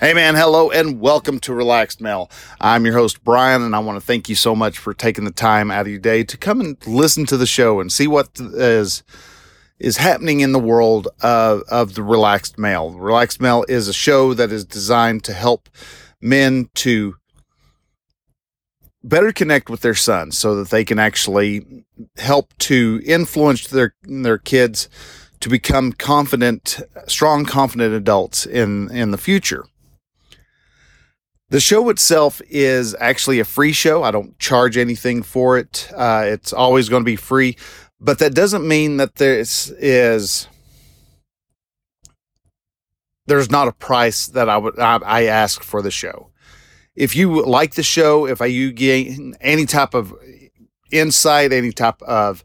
Hey man, hello and welcome to Relaxed Male. I'm your host Brian and I want to thank you so much for taking the time out of your day to come and listen to the show and see what is is happening in the world of, of the Relaxed Male. Relaxed Male is a show that is designed to help men to better connect with their sons so that they can actually help to influence their their kids to become confident, strong, confident adults in in the future. The show itself is actually a free show. I don't charge anything for it. Uh, it's always going to be free, but that doesn't mean that this is there's not a price that I would I, I ask for the show. If you like the show, if I, you gain any type of insight, any type of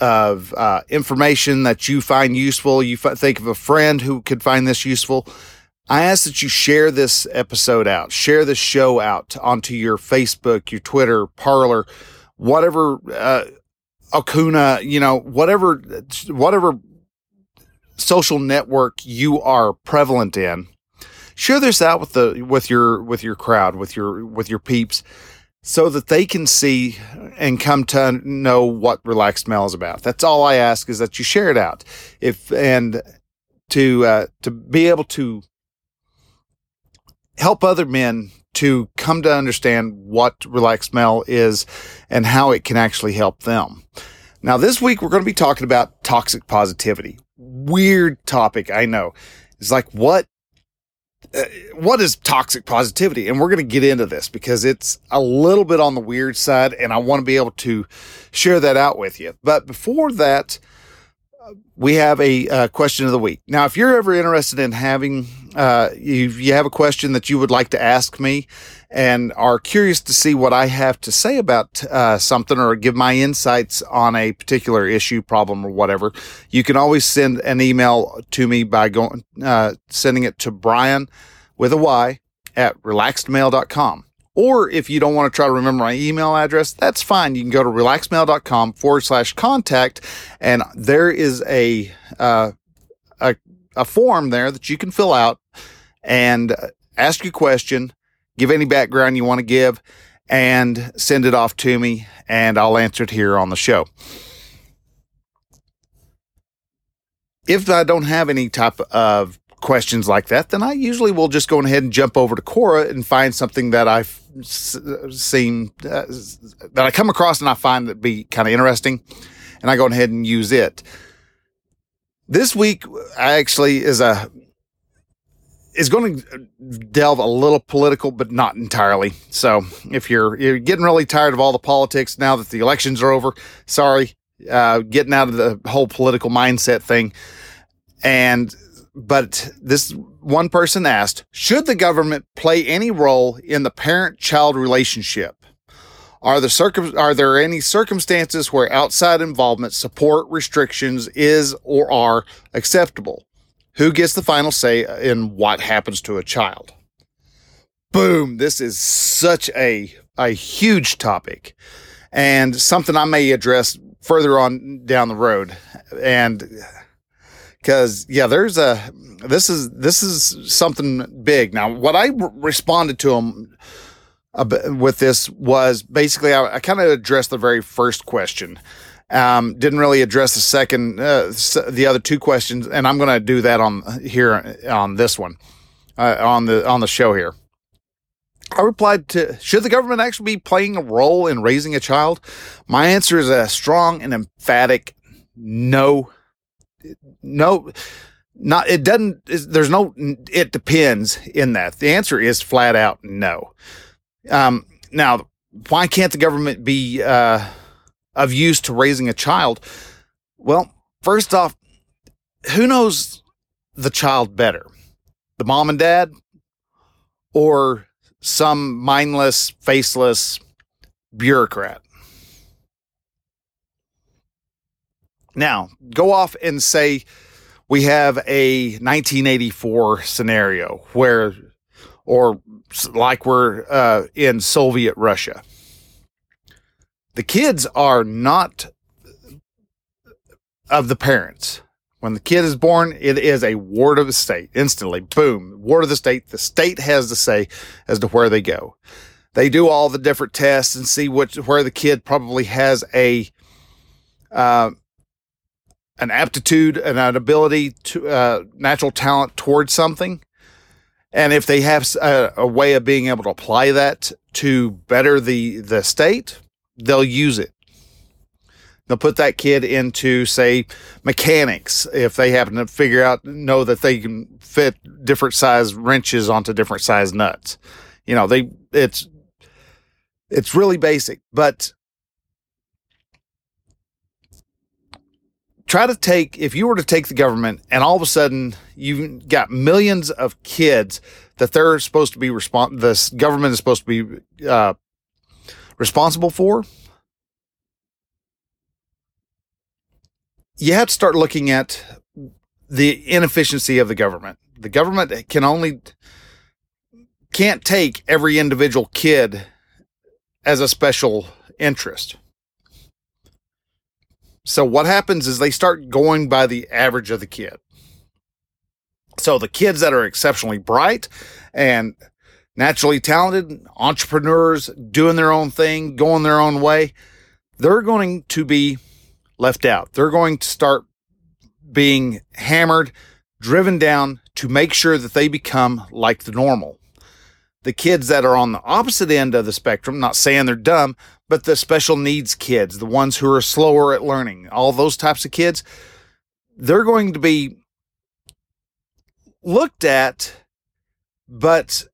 of uh, information that you find useful, you f- think of a friend who could find this useful I ask that you share this episode out, share the show out onto your Facebook, your Twitter, Parler, whatever, uh, you know, whatever, whatever social network you are prevalent in. Share this out with the with your with your crowd, with your with your peeps, so that they can see and come to know what relaxed male is about. That's all I ask is that you share it out. If and to uh, to be able to help other men to come to understand what relaxed male is and how it can actually help them. Now, this week we're going to be talking about toxic positivity. Weird topic, I know. It's like what uh, what is toxic positivity? And we're going to get into this because it's a little bit on the weird side and I want to be able to share that out with you. But before that, we have a uh, question of the week. Now, if you're ever interested in having, uh, you, you have a question that you would like to ask me and are curious to see what I have to say about uh, something or give my insights on a particular issue, problem, or whatever, you can always send an email to me by going, uh, sending it to Brian with a Y at relaxedmale.com. Or if you don't want to try to remember my email address, that's fine. You can go to relaxedmale.com forward slash contact, and there is a, uh, a, a form there that you can fill out and ask your question, give any background you want to give, and send it off to me, and I'll answer it here on the show. If I don't have any type of questions like that, then I usually will just go ahead and jump over to Quora and find something that I've seen uh, that I come across and I find that be kind of interesting, and I go ahead and use it. This week, actually is a is going to delve a little political, but not entirely. So, if you're you're getting really tired of all the politics now that the elections are over, sorry, uh, getting out of the whole political mindset thing, and but this one person asked, should the government play any role in the parent child relationship? Are, the circum- are there any circumstances where outside involvement, support, restrictions is or are acceptable? Who gets the final say in what happens to a child? Boom. This is such a, a huge topic and something I may address further on down the road. And because yeah, there's a this is this is something big. Now, what I responded to him with this was basically I, I kind of addressed the very first question. Um, didn't really address the second, uh, the other two questions, and I'm going to do that on here on this one, uh, on the on the show here. I replied to Should the government actually be playing a role in raising a child? My answer is a strong and emphatic no no, not it doesn't. There's no. It depends in that. The answer is flat out no. Um, now, why can't the government be uh, of use to raising a child? Well, first off, who knows the child better? the mom and dad or some mindless, faceless bureaucrat. Now, go off and say we have a 1984 scenario where, or like we're uh, in Soviet Russia. The kids are not of the parents. When the kid is born, it is a ward of the state. Instantly, boom, ward of the state. The state has to say as to where they go. They do all the different tests and see which where the kid probably has a uh, an aptitude and an ability to uh, natural talent towards something. And if they have a, a way of being able to apply that to better the the state, they'll use it. They'll put that kid into, say, mechanics if they happen to figure out, know that they can fit different size wrenches onto different size nuts. You know, they, it's, it's really basic, but try to take, if you were to take the government and all of a sudden you've got millions of kids that they're supposed to be respond, this government is supposed to be, uh, responsible for, you have to start looking at the inefficiency of the government. The government can only can't take every individual kid as a special interest. So what happens is they start going by the average of the kid. So the kids that are exceptionally bright and naturally talented, entrepreneurs doing their own thing, going their own way, they're going to be left out. They're going to start being hammered, driven down to make sure that they become like the normal. The kids that are on the opposite end of the spectrum, not saying they're dumb, but the special needs kids, the ones who are slower at learning, all those types of kids, they're going to be looked at, but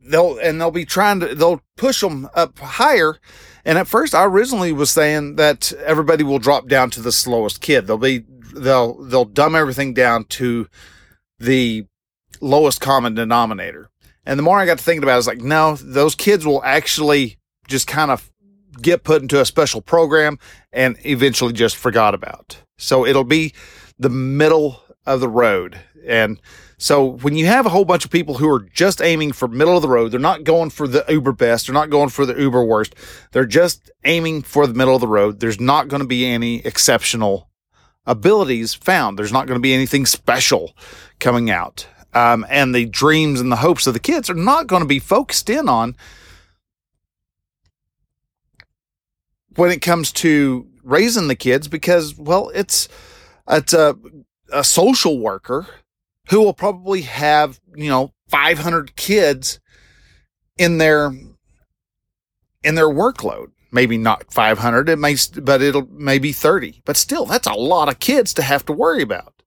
they'll and they'll be trying to they'll push them up higher. And at first i originally was saying that everybody will drop down to the slowest kid. They'll be they'll they'll dumb everything down to the lowest common denominator. And the more i got to thinking about it, I was like no those kids will actually just kind of get put into a special program and eventually just forgot about so it'll be the middle of the road and so when you have a whole bunch of people who are just aiming for middle of the road, they're not going for the uber best, they're not going for the uber worst. They're just aiming for the middle of the road. There's not going to be any exceptional abilities found. There's not going to be anything special coming out. Um, and the dreams and the hopes of the kids are not going to be focused in on when it comes to raising the kids because, well, it's it's a, a social worker who will probably have, you know, 500 kids in their in their workload. Maybe not 500, it may but it'll maybe 30. But still, that's a lot of kids to have to worry about.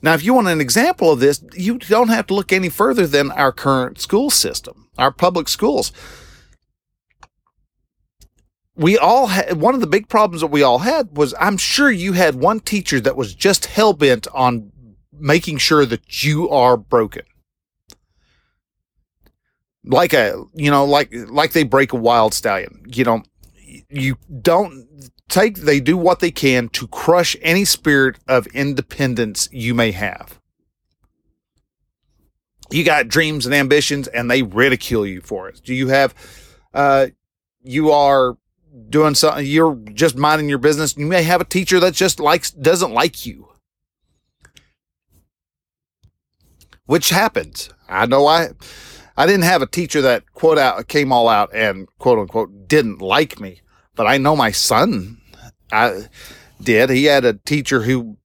Now, if you want an example of this, you don't have to look any further than our current school system, our public schools. We all had one of the big problems that we all had was I'm sure you had one teacher that was just hell bent on making sure that you are broken. Like a, you know, like like they break a wild stallion. You know, you don't take they do what they can to crush any spirit of independence you may have. You got dreams and ambitions and they ridicule you for it. Do you have uh you are doing something you're just minding your business. You may have a teacher that just likes doesn't like you which happens. I know I I didn't have a teacher that quote out came all out and quote unquote didn't like me, but I know my son I did. He had a teacher who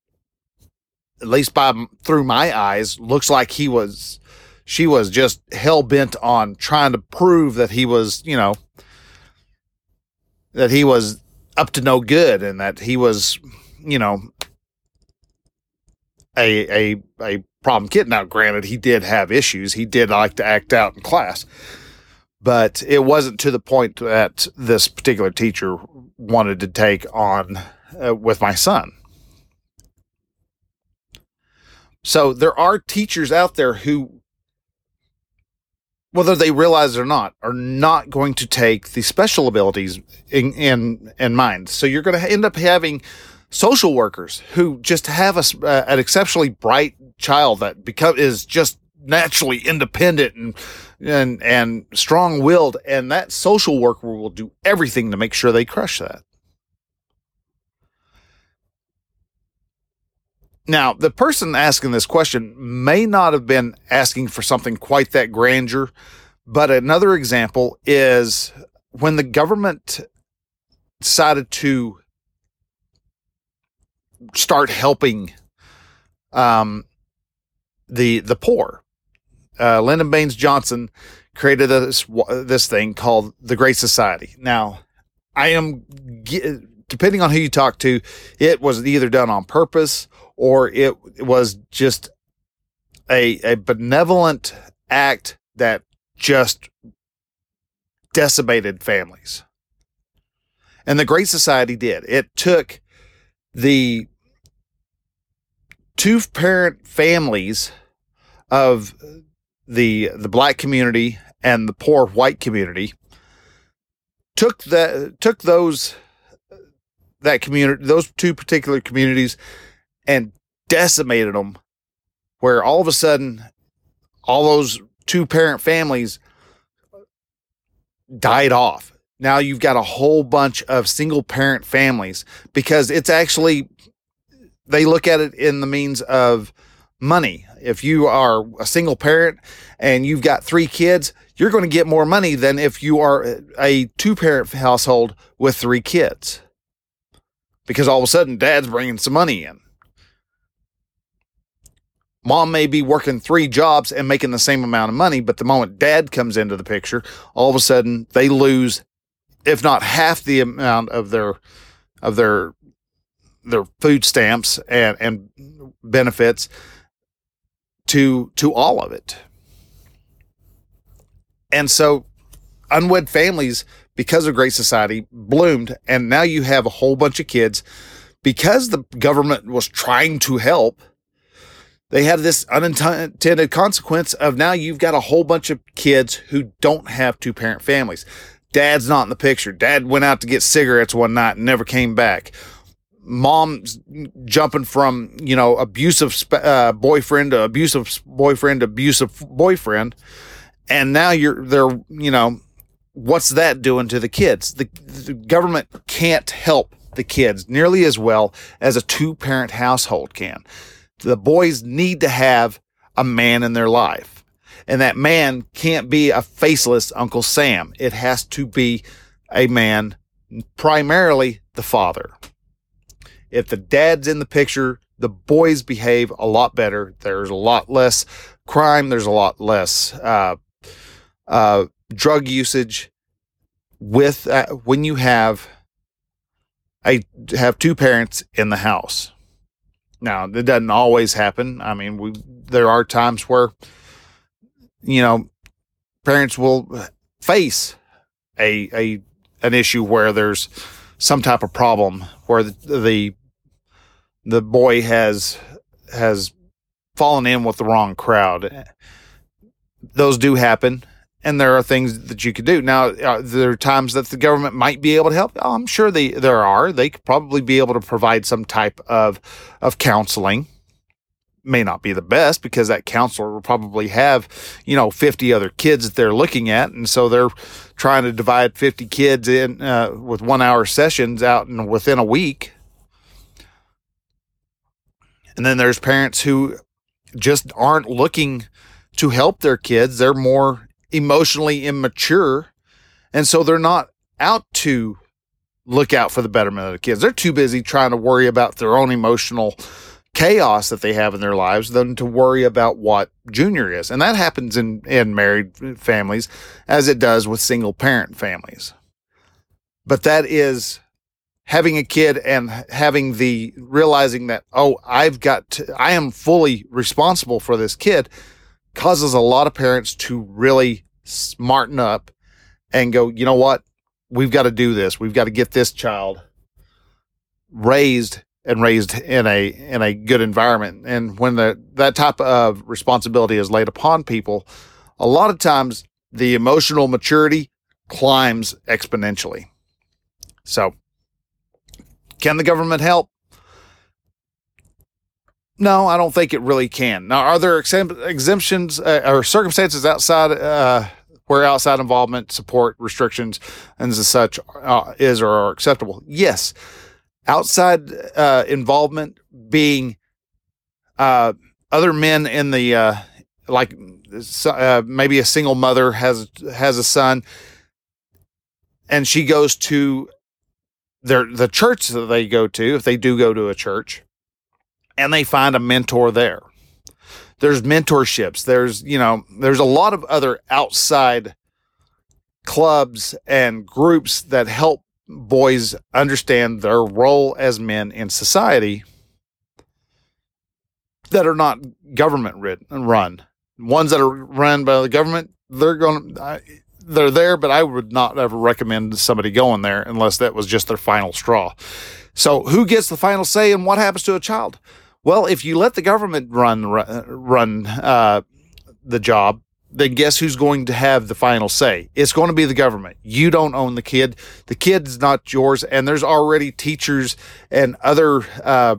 at least by through my eyes looks like he was she was just hell bent on trying to prove that he was, you know, that he was up to no good and that he was, you know, a a a problem kid. Now, granted, he did have issues. He did like to act out in class, but it wasn't to the point that this particular teacher wanted to take on uh, with my son. So there are teachers out there who, whether they realize it or not, are not going to take the special abilities in in, in mind. So you're going to end up having social workers who just have a, uh, an exceptionally bright child that become is just naturally independent and and and strong-willed and that social worker will do everything to make sure they crush that now the person asking this question may not have been asking for something quite that grandeur but another example is when the government decided to start helping um, the the poor uh, Lyndon Baines Johnson created this this thing called the Great Society. Now, I am depending on who you talk to, it was either done on purpose or it was just a a benevolent act that just decimated families. And the Great Society did. It took the two parent families of the the black community and the poor white community took that took those that community those two particular communities and decimated them where all of a sudden all those two parent families died off now you've got a whole bunch of single parent families because it's actually they look at it in the means of money. If you are a single parent and you've got three kids, you're going to get more money than if you are a two parent household with three kids. Because all of a sudden, dad's bringing some money in. Mom may be working three jobs and making the same amount of money, but the moment dad comes into the picture, all of a sudden they lose, if not half the amount of their of their their food stamps and and benefits to to all of it. And so unwed families because of Great Society bloomed and now you have a whole bunch of kids because the government was trying to help they had this unintended consequence of now you've got a whole bunch of kids who don't have two parent families. Dad's not in the picture. Dad went out to get cigarettes one night and never came back mom's jumping from you know abusive uh, boyfriend to abusive boyfriend to abusive boyfriend and now you're they're you know what's that doing to the kids the, the government can't help the kids nearly as well as a two parent household can the boys need to have a man in their life and that man can't be a faceless uncle sam it has to be a man primarily the father if the dad's in the picture, the boys behave a lot better. There's a lot less crime. There's a lot less uh, uh, drug usage. With uh, when you have a have two parents in the house. Now it doesn't always happen. I mean, we there are times where you know parents will face a a an issue where there's some type of problem where the, the the boy has has fallen in with the wrong crowd. Those do happen, and there are things that you could do. Now, uh, there are times that the government might be able to help. Oh, I'm sure they there are. They could probably be able to provide some type of of counseling. May not be the best because that counselor will probably have, you know, 50 other kids that they're looking at. And so they're trying to divide 50 kids in uh, with one hour sessions out and within a week and then there's parents who just aren't looking to help their kids. They're more emotionally immature. And so they're not out to look out for the betterment of the kids. They're too busy trying to worry about their own emotional chaos that they have in their lives than to worry about what junior is. And that happens in, in married families as it does with single parent families. But that is having a kid and having the realizing that oh i've got to, i am fully responsible for this kid causes a lot of parents to really smarten up and go you know what we've got to do this we've got to get this child raised and raised in a in a good environment. And when the that type of responsibility is laid upon people, a lot of times the emotional maturity climbs exponentially. So, can the government help? No, I don't think it really can. Now, are there exemptions uh, or circumstances outside uh, where outside involvement, support, restrictions, and such uh, is or are acceptable? Yes. Outside uh, involvement being uh, other men in the uh, like maybe a single mother has has a son, and she goes to their the church that they go to if they do go to a church and they find a mentor there. There's mentorships. There's, you know, there's a lot of other outside clubs and groups that help boys understand their role as men in society that are not government run. Ones that are run by the government, they're going to, they're there, but I would not ever recommend somebody going there unless that was just their final straw. So, who gets the final say and what happens to a child? Well, if you let the government run run uh, the job, then guess who's going to have the final say? It's going to be the government. You don't own the kid. The kid's not yours, and there's already teachers and other uh,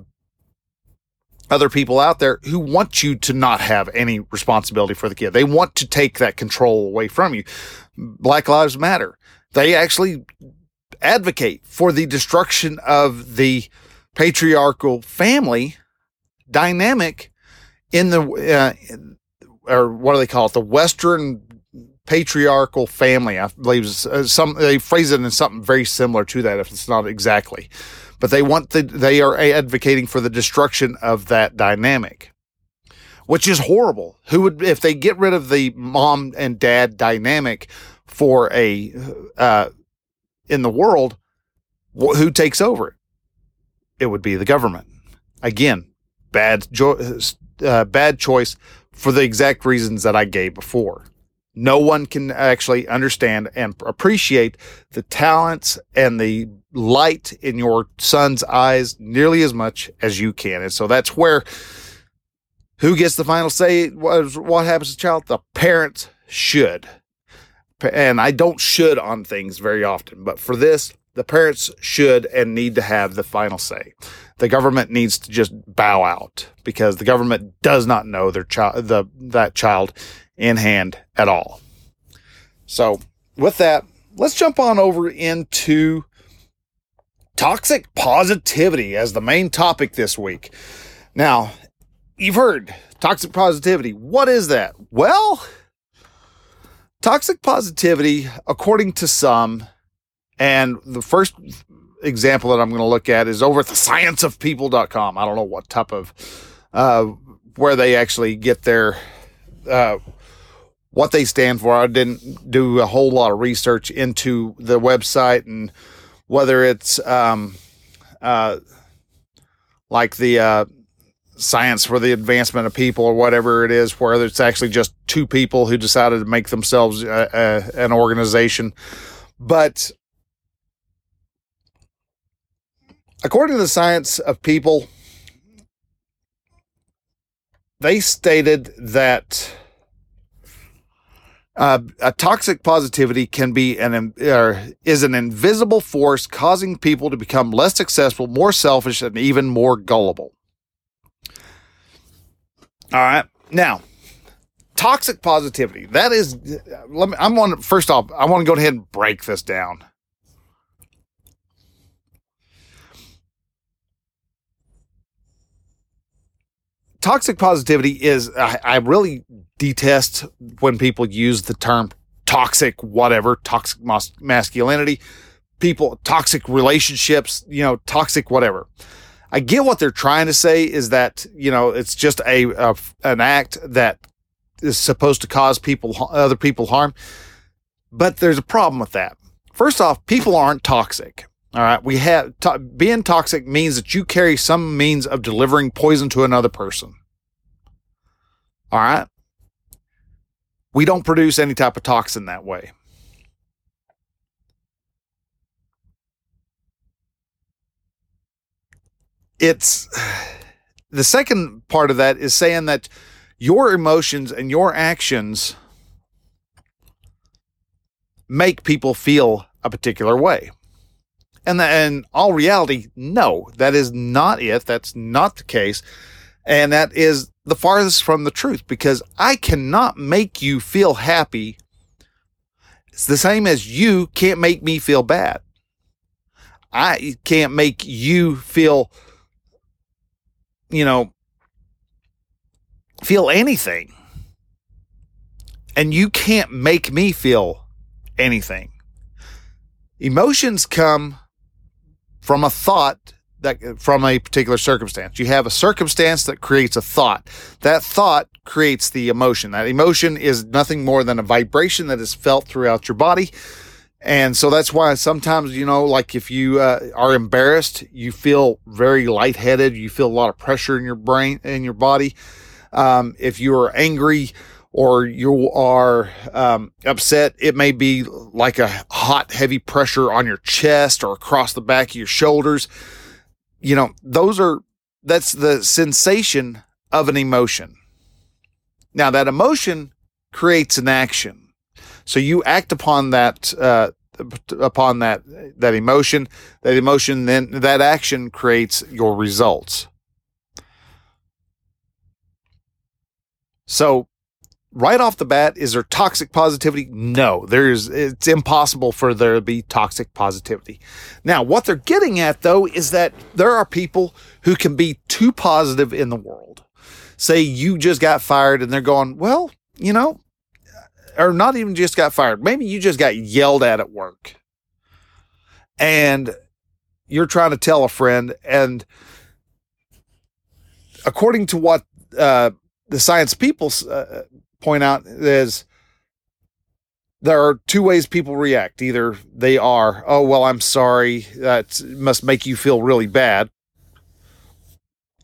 other people out there who want you to not have any responsibility for the kid. They want to take that control away from you. Black Lives Matter. They actually advocate for the destruction of the patriarchal family dynamic in the uh, or what do they call it? The Western patriarchal family. I believe uh, some they phrase it in something very similar to that, if it's not exactly. But they want the they are advocating for the destruction of that dynamic, which is horrible. Who would if they get rid of the mom and dad dynamic for a uh, in the world? Who takes over? It would be the government. Again, bad jo- uh, bad choice for the exact reasons that I gave before. No one can actually understand and appreciate the talents and the light in your son's eyes nearly as much as you can. And so that's where who gets the final say? What happens to the child? The parents should. And I don't should on things very often, but for this, the parents should and need to have the final say. The government needs to just bow out because the government does not know their child, the that child in hand at all. So, with that, let's jump on over into toxic positivity as the main topic this week. Now, you've heard toxic positivity. What is that? Well, toxic positivity, according to some, and the first example that I'm going to look at is over at the scienceofpeople.com. I don't know what type of, uh, where they actually get their, uh, what they stand for. I didn't do a whole lot of research into the website and whether it's, um, uh, like the, uh, science for the advancement of people or whatever it is, whether it's actually just two people who decided to make themselves uh, uh, an organization. But according to the science of people, they stated that uh, a toxic positivity can be an uh, is an invisible force causing people to become less successful, more selfish, and even more gullible. All right, now toxic positivity. That is, let me. I'm on. First off, I want to go ahead and break this down. Toxic positivity is I, I, really detest when people use the term toxic whatever toxic mas- masculinity people toxic relationships you know toxic whatever. I get what they're trying to say is that you know it's just a, a an act that is supposed to cause people other people harm but there's a problem with that. First off people aren't toxic all right. We have to, being toxic means that you carry some means of delivering poison to another person. All right. We don't produce any type of toxin that way. it's the second part of that is saying that your emotions and your actions make people feel a particular way. And in all reality, no, that is not it. That's not the case. And that is the farthest from the truth because I cannot make you feel happy. It's the same as you can't make me feel bad. I can't make you feel, you know, feel anything. And you can't make me feel anything. Emotions come from a thought that from a particular circumstance. You have a circumstance that creates a thought. That thought creates the emotion. That emotion is nothing more than a vibration that is felt throughout your body. And so that's why sometimes, you know, like if you uh, are embarrassed, you feel very lightheaded, you feel a lot of pressure in your brain, in your body. Um, if you are angry, or you are um, upset, it may be like a hot, heavy pressure on your chest or across the back of your shoulders. You know, those are, that's the sensation of an emotion. Now, that emotion creates an action. So you act upon that, uh, upon that, that emotion. That emotion, then that action creates your results. So right off the bat, is there toxic positivity? No, there's, it's impossible for there to be toxic positivity. Now, what they're getting at though is that there are people who can be too positive in the world. Say you just got fired and they're going, well, you know, or not even just got fired. Maybe you just got yelled at at work and you're trying to tell a friend and according to what, uh, the science people uh, point out is there are two ways people react. Either they are, oh, well, I'm sorry. That must make you feel really bad.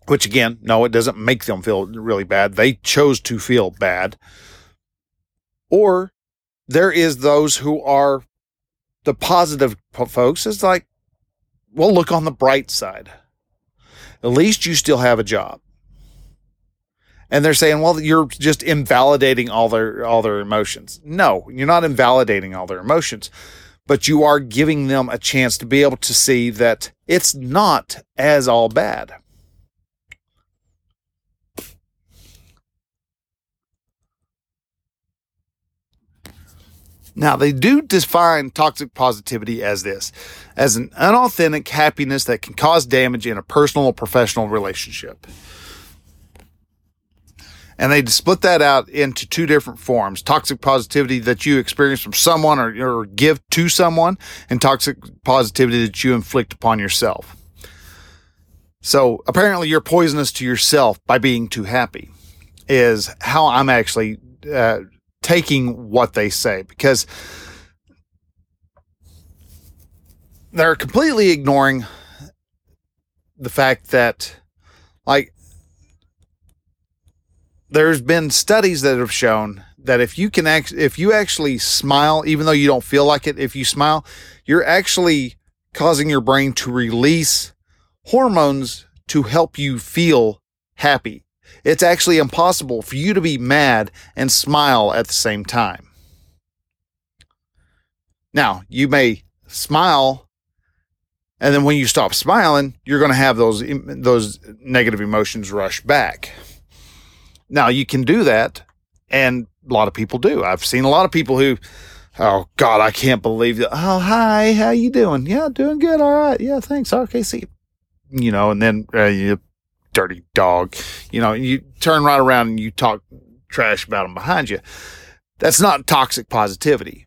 Which again, no, it doesn't make them feel really bad. They chose to feel bad. Or there is those who are the positive folks. It's like, well, look on the bright side. At least you still have a job and they're saying, "Well, you're just invalidating all their all their emotions." No, you're not invalidating all their emotions, but you are giving them a chance to be able to see that it's not as all bad. Now, they do define toxic positivity as this as an unauthentic happiness that can cause damage in a personal or professional relationship and they split that out into two different forms toxic positivity that you experience from someone or, or give to someone and toxic positivity that you inflict upon yourself. So apparently you're poisonous to yourself by being too happy is how i'm actually uh, taking what they say because they're completely ignoring the fact that like there's been studies that have shown that if you can act, if you actually smile, even though you don't feel like it, if you smile, you're actually causing your brain to release hormones to help you feel happy. It's actually impossible for you to be mad and smile at the same time. Now, you may smile and then when you stop smiling, you're going to have those those negative emotions rush back. Now you can do that, and a lot of people do. I've seen a lot of people who, oh God, I can't believe that. Oh hi, how you doing? Yeah, doing good. All right. Yeah, thanks. Okay, see. You know, and then uh, you dirty dog. You know, you turn right around and you talk trash about them behind you. That's not toxic positivity.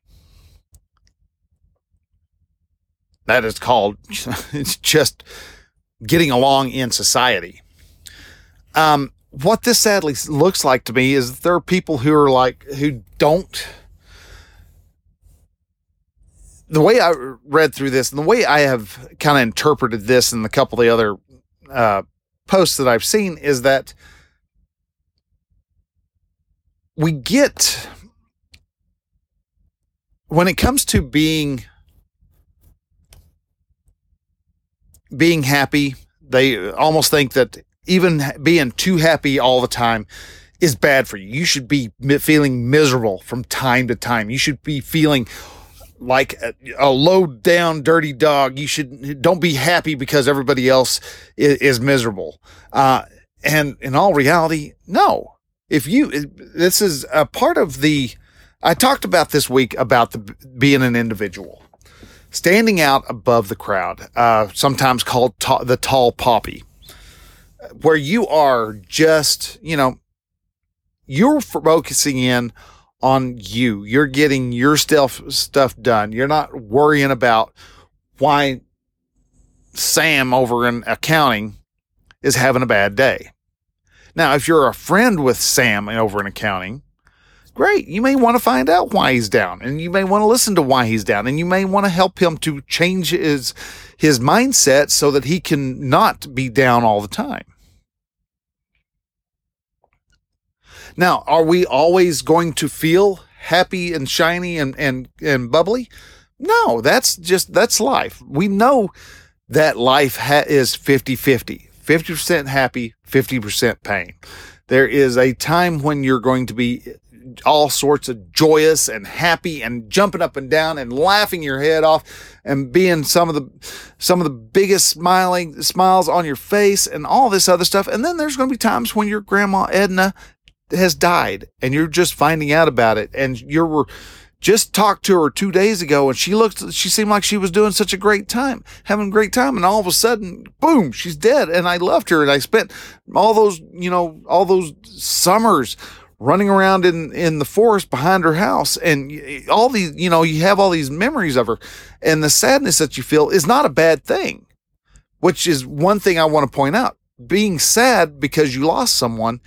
That is called it's just getting along in society. Um, what this sadly looks like to me is there are people who are like who don't. The way I read through this and the way I have kind of interpreted this and a couple of the other uh, posts that I've seen is that we get when it comes to being being happy they almost think that even being too happy all the time is bad for you. You should be feeling miserable from time to time. You should be feeling like a, a low down dirty dog. You should don't be happy because everybody else is, is miserable. Uh, and in all reality, no. If you, this is a part of the, I talked about this week about the being an individual, standing out above the crowd, uh, sometimes called ta- the tall poppy, where you are just, you know, you're focusing in on you. You're getting your stuff stuff done. You're not worrying about why Sam over in accounting is having a bad day. Now, if you're a friend with Sam over in accounting, great. You may want to find out why he's down and you may want to listen to why he's down and you may want to help him to change his his mindset so that he can not be down all the time. Now, are we always going to feel happy and shiny and and and bubbly? No, that's just that's life. We know that life ha- is 50-50. 50% happy, 50% pain. There is a time when you're going to be all sorts of joyous and happy and jumping up and down and laughing your head off and being some of the some of the biggest smiling smiles on your face and all this other stuff and then there's going to be times when your grandma Edna has died and you're just finding out about it and you're just talked to her two days ago and she looked she seemed like she was doing such a great time having a great time and all of a sudden boom she's dead and i loved her and i spent all those you know all those summers running around in in the forest behind her house and all these you know you have all these memories of her and the sadness that you feel is not a bad thing which is one thing i want to point out being sad because you lost someone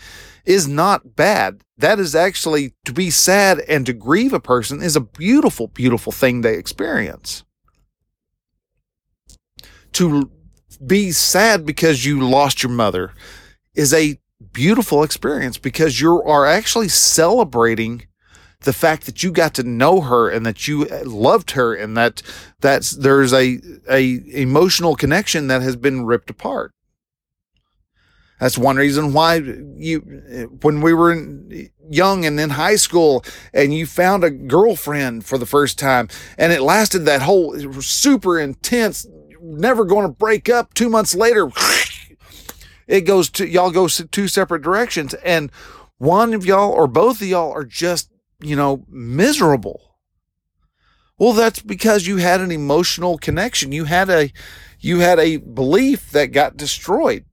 is not bad. That is actually to be sad and to grieve a person is a beautiful, beautiful thing they experience. To be sad because you lost your mother is a beautiful experience because you are actually celebrating the fact that you got to know her and that you uh, loved her and that that's there's a a emotional connection that has been ripped apart that's one reason why you, when we were young and in high school and you found a girlfriend for the first time and it lasted that whole super intense, never going to break up two months later, it goes to y'all go two separate directions. And one of y'all or both of y'all are just, you know, miserable. Well, that's because you had an emotional connection. You had a, you had a belief that got destroyed.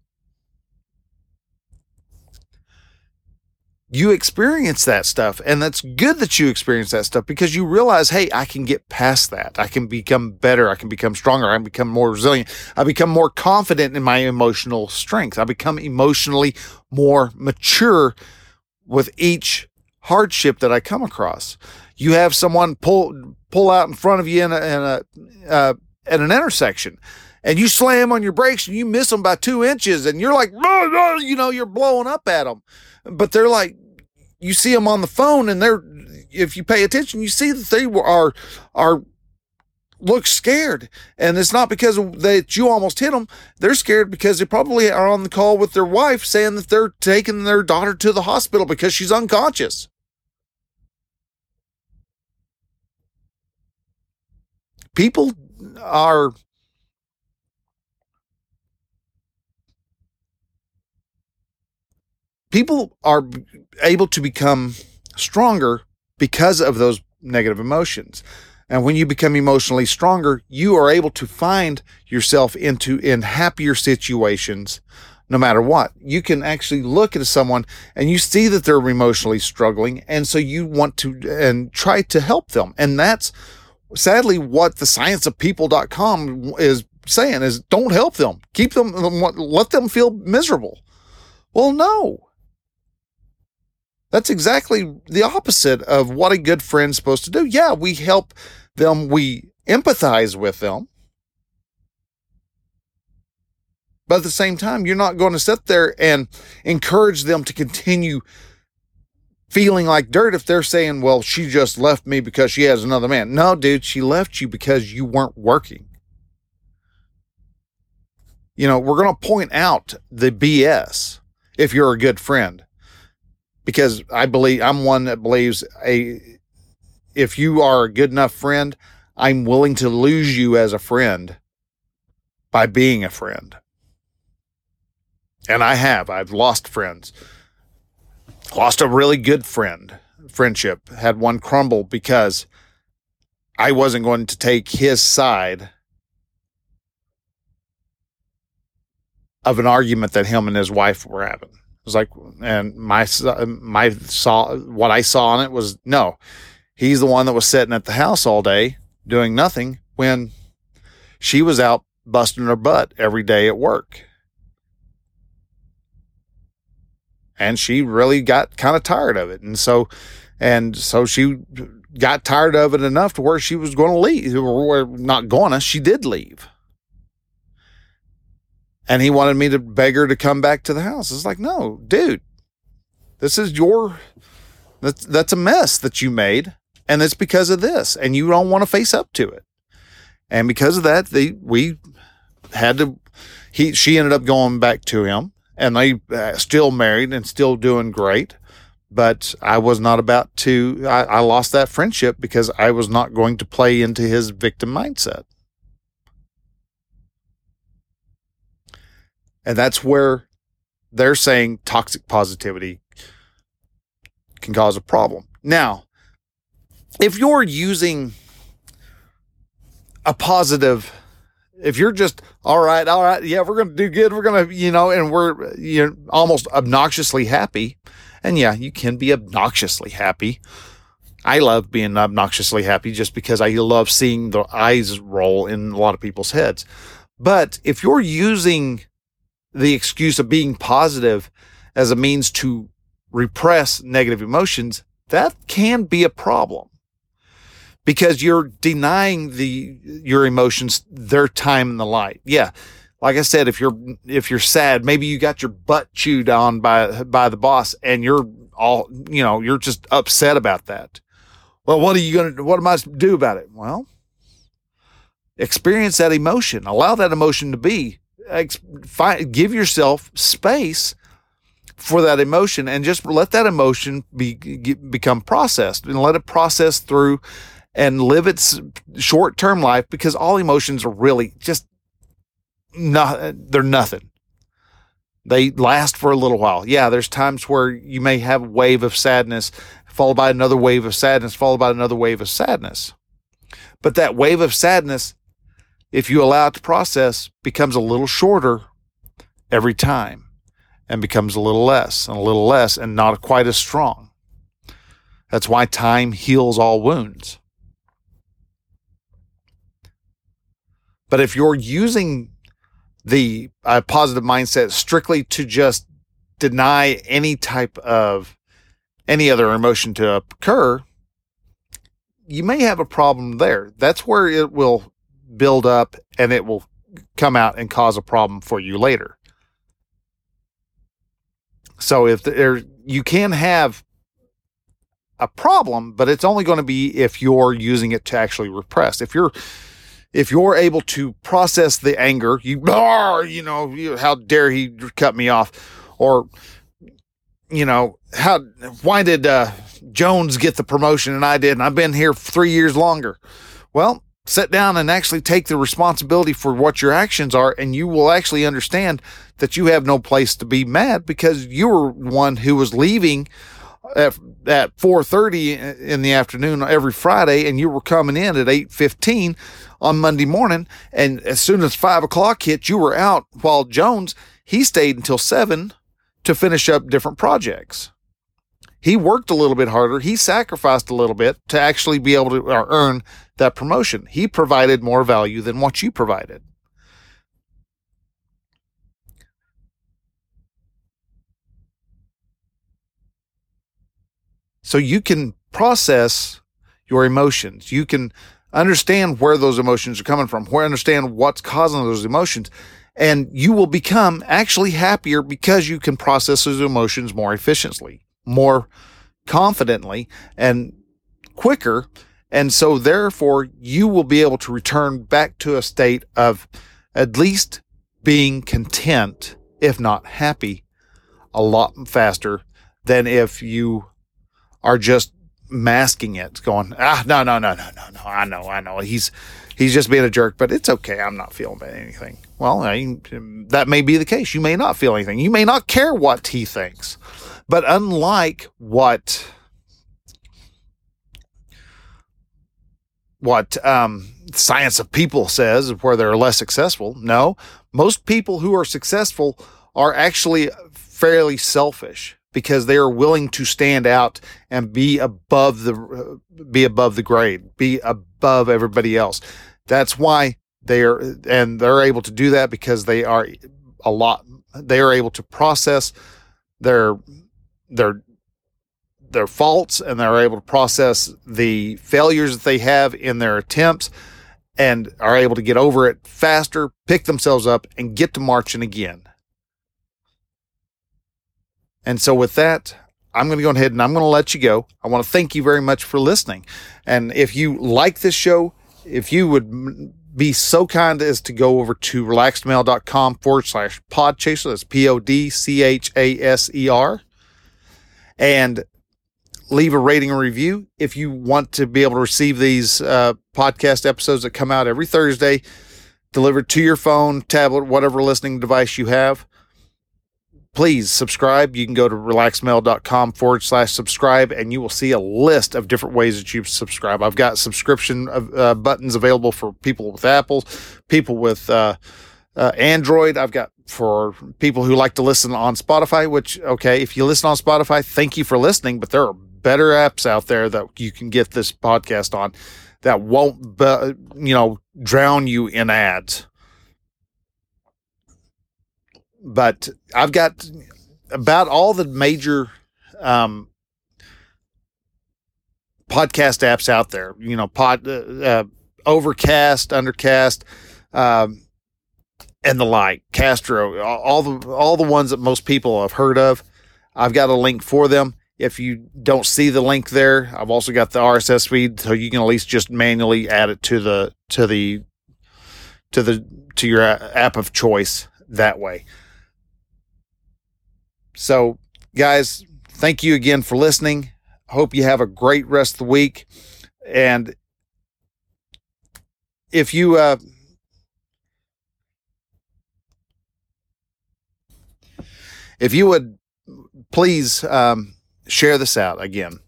You experience that stuff. And that's good that you experience that stuff because you realize, hey, I can get past that. I can become better. I can become stronger. I can become more resilient. I become more confident in my emotional strength. I become emotionally more mature with each hardship that I come across. You have someone pull pull out in front of you in a, in a uh, at an intersection and you slam on your brakes and you miss them by two inches and you're like, you know, you're blowing up at them but they're like you see them on the phone and they're if you pay attention you see that they are are look scared. And it's not because that you almost hit them they're scared because they probably are on the call with their wife saying that they're taking their daughter to the hospital because she's unconscious. People are people are able to become stronger because of those negative emotions. And when you become emotionally stronger, you are able to find yourself into in happier situations no matter what. You can actually look at someone and you see that they're emotionally struggling and so you want to and try to help them. And that's sadly what the scienceofpeople.com is saying is don't help them. Keep them let them feel miserable. Well, no. That's exactly the opposite of what a good friend's supposed to do. Yeah, we help them, we empathize with them. But at the same time, you're not going to sit there and encourage them to continue feeling like dirt if they're saying, well, she just left me because she has another man. No, dude, she left you because you weren't working. You know, we're going to point out the BS if you're a good friend. Because I believe I'm one that believes a if you are a good enough friend, I'm willing to lose you as a friend by being a friend. And I have. I've lost friends. Lost a really good friend, friendship, had one crumble because I wasn't going to take his side of an argument that him and his wife were having. Was like, and my my saw what I saw on it was no, he's the one that was sitting at the house all day doing nothing when she was out busting her butt every day at work. And she really got kind of tired of it. And so, and so she got tired of it enough to where she was going to leave, or not going to, she did leave and he wanted me to beg her to come back to the house. It's like, no, dude, this is your that's that's a mess that you made, and it's because of this, and you don't want to face up to it. And because of that, they we had to. He she ended up going back to him, and they uh, still married and still doing great. But I was not about to. I, I lost that friendship because I was not going to play into his victim mindset. And that's where they're saying toxic positivity can cause a problem. Now, if you're using a positive, if you're just, all right, all right, yeah, we're going to do good, we're going to, you know, and we're you're almost obnoxiously happy. And yeah, you can be obnoxiously happy. I love being obnoxiously happy just because I love seeing the eyes roll in a lot of people's heads. But if you're using the excuse of being positive as a means to repress negative emotions, that can be a problem because you're denying the your emotions their time in the light. Yeah. Like I said, if you're if you're sad, maybe you got your butt chewed on by by the boss and you're all, you know, you're just upset about that. Well, what are you going to what am I to do about it? Well, experience that emotion. Allow that emotion to be give yourself space for that emotion and just let that emotion be become processed and let it process through and live its short-term life because all emotions are really just not they're nothing. They last for a little while. Yeah there's times where you may have a wave of sadness followed by another wave of sadness followed by another wave of sadness. But that wave of sadness if you allow it to process, becomes a little shorter every time and becomes a little less and a little less and not quite as strong. That's why time heals all wounds. But if you're using the uh, positive mindset strictly to just deny any type of any other emotion to occur, you may have a problem there. That's where it will build up and it will come out and cause a problem for you later. So if there you can have a problem, but it's only going to be if you're using it to actually repress. If you're if you're able to process the anger, you you know, you, how dare he cut me off or you know, how why did uh, Jones get the promotion and I didn't? I've been here 3 years longer. Well, sit down and actually take the responsibility for what your actions are and you will actually understand that you have no place to be mad because you were one who was leaving at, at 4.30 in the afternoon every friday and you were coming in at 8.15 on monday morning and as soon as 5 o'clock hit you were out while jones he stayed until 7 to finish up different projects he worked a little bit harder. He sacrificed a little bit to actually be able to earn that promotion. He provided more value than what you provided. So you can process your emotions. You can understand where those emotions are coming from, where understand what's causing those emotions. And you will become actually happier because you can process those emotions more efficiently more confidently and quicker. And so, therefore, you will be able to return back to a state of at least being content, if not happy, a lot faster than if you are just masking it, going, ah, no, no, no, no, no, no. I know, I know. He's he's just being a jerk, but it's okay. I'm not feeling anything. Well, I, that may be the case. You may not feel anything. You may not care what he thinks. But unlike what what um, science of people says, where they're less successful, no, most people who are successful are actually fairly selfish because they are willing to stand out and be above the be above the grade, be above everybody else. That's why they are and they're able to do that because they are a lot they are able to process their their their faults and they're able to process the failures that they have in their attempts and are able to get over it faster, pick themselves up and get to marching again. And so, with that, I'm going to go ahead and I'm going to let you go. I want to thank you very much for listening. And if you like this show, if you would be so kind as to go over to relaxedmale.com forward slash podchaser, that's P O D C H A S E R, and leave a rating and review. If you want to be able to receive these uh, podcast episodes that come out every Thursday, delivered to your phone, tablet, whatever listening device you have, please subscribe. You can go to relaxedmale.com forward slash subscribe and you will see a list of different ways that you subscribe. I've got subscription uh, buttons available for people with Apple, people with uh, uh, Android. I've got for people who like to listen on Spotify, which, okay, if you listen on Spotify, thank you for listening, but there are better apps out there that you can get this podcast on that won't, you know, drown you in ads but I've got about all the major um, podcast apps out there. You know, pod, uh, uh, Overcast, Undercast, um, and the like. Castro, all the all the ones that most people have heard of. I've got a link for them. If you don't see the link there, I've also got the RSS feed, so you can at least just manually add it to the to the to the to your app of choice that way. So, guys, thank you again for listening. Hope you have a great rest of the week. And if you, uh, if you would please um, share this out again.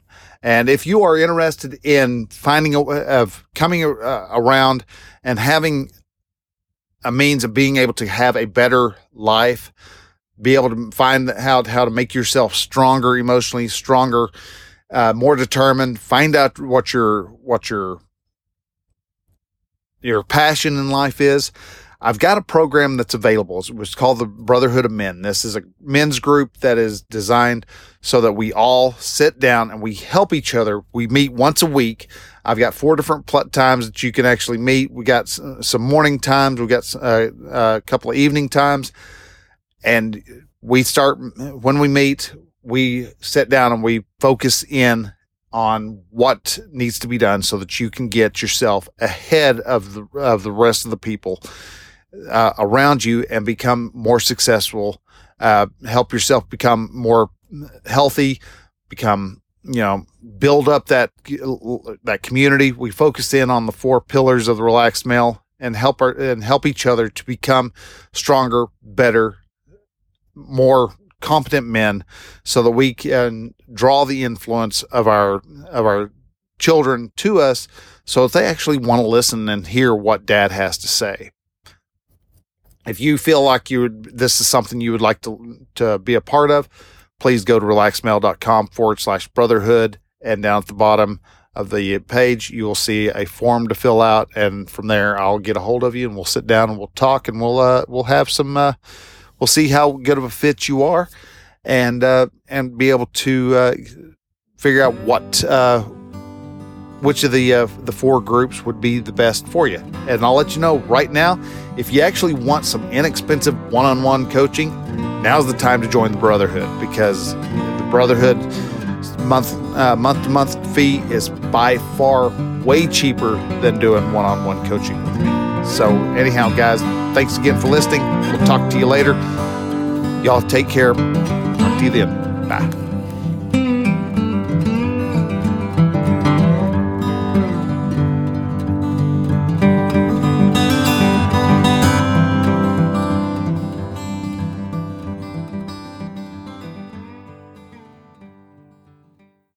And if you are interested in finding a way of coming uh, around and having a means of being able to have a better life, be able to find how how to make yourself stronger emotionally, stronger, uh, more determined. Find out what your what your your passion in life is. I've got a program that's available. It's called the Brotherhood of Men. This is a men's group that is designed so that we all sit down and we help each other. We meet once a week. I've got four different pl- times that you can actually meet. We got some morning times. We got uh, a couple of evening times and we start when we meet we sit down and we focus in on what needs to be done so that you can get yourself ahead of the of the rest of the people uh, around you and become more successful uh, help yourself become more healthy become you know build up that that community. We focus in on the four pillars of the relaxed male and help our and help each other to become stronger better more competent men so that we can draw the influence of our of our children to us so that they actually want to listen and hear what dad has to say. If you feel like you would this is something you would like to to be a part of please go to relaxedmale.com forward slash brotherhood and down at the bottom of the page you will see a form to fill out and from there i'll get a hold of you and we'll sit down and we'll talk and we'll uh, we'll have some uh, we'll see how good of a fit you are, and uh, and be able to uh, figure out what uh, which of the uh, the four groups would be the best for you. And I'll let you know right now if you actually want some inexpensive one-on-one coaching. Now's the time to join the Brotherhood because the Brotherhood month month to month fee is by far way cheaper than doing one-on-one coaching with me. So anyhow, guys thanks again for listening. We'll talk to you later. Y'all take care. Talk to you then. Bye.